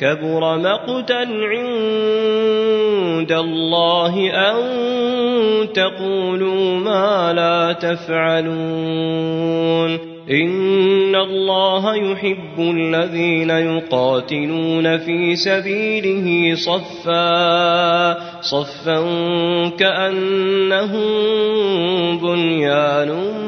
كبر مقتا عند الله أن تقولوا ما لا تفعلون. إن الله يحب الذين يقاتلون في سبيله صفا صفا كانهم بنيان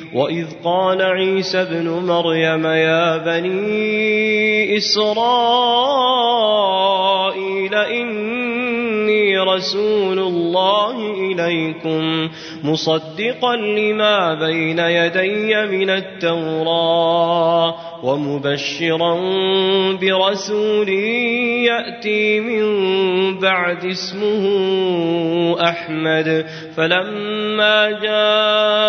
واذ قال عيسى ابن مريم يا بني اسرائيل اني رسول الله إليكم مصدقا لما بين يدي من التوراة ومبشرا برسول يأتي من بعد اسمه أحمد فلما جاءهم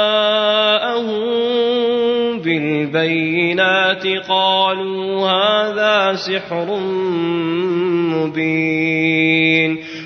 بالبينات قالوا هذا سحر مبين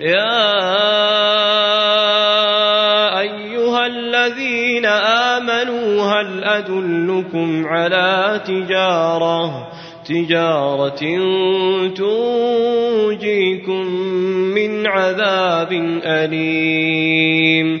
يا أيها الذين آمنوا هل أدلكم على تجارة تجارة تنجيكم من عذاب أليم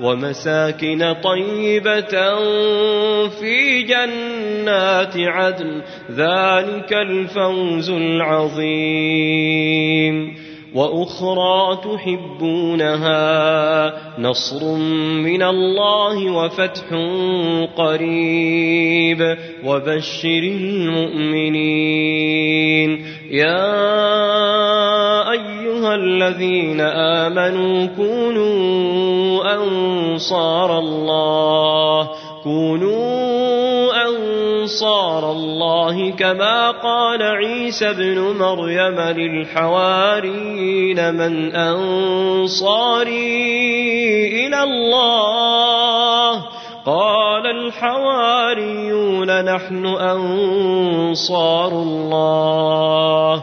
ومساكن طيبة في جنات عدن. ذلك الفوز العظيم. وأخرى تحبونها نصر من الله وفتح قريب. وبشر المؤمنين. يا أيها الذين آمنوا كونوا أنصار الله. كونوا أنصار الله كما قال عيسى ابن مريم للحواريين من أنصاري إلى الله. قال الحواريون نحن أنصار الله.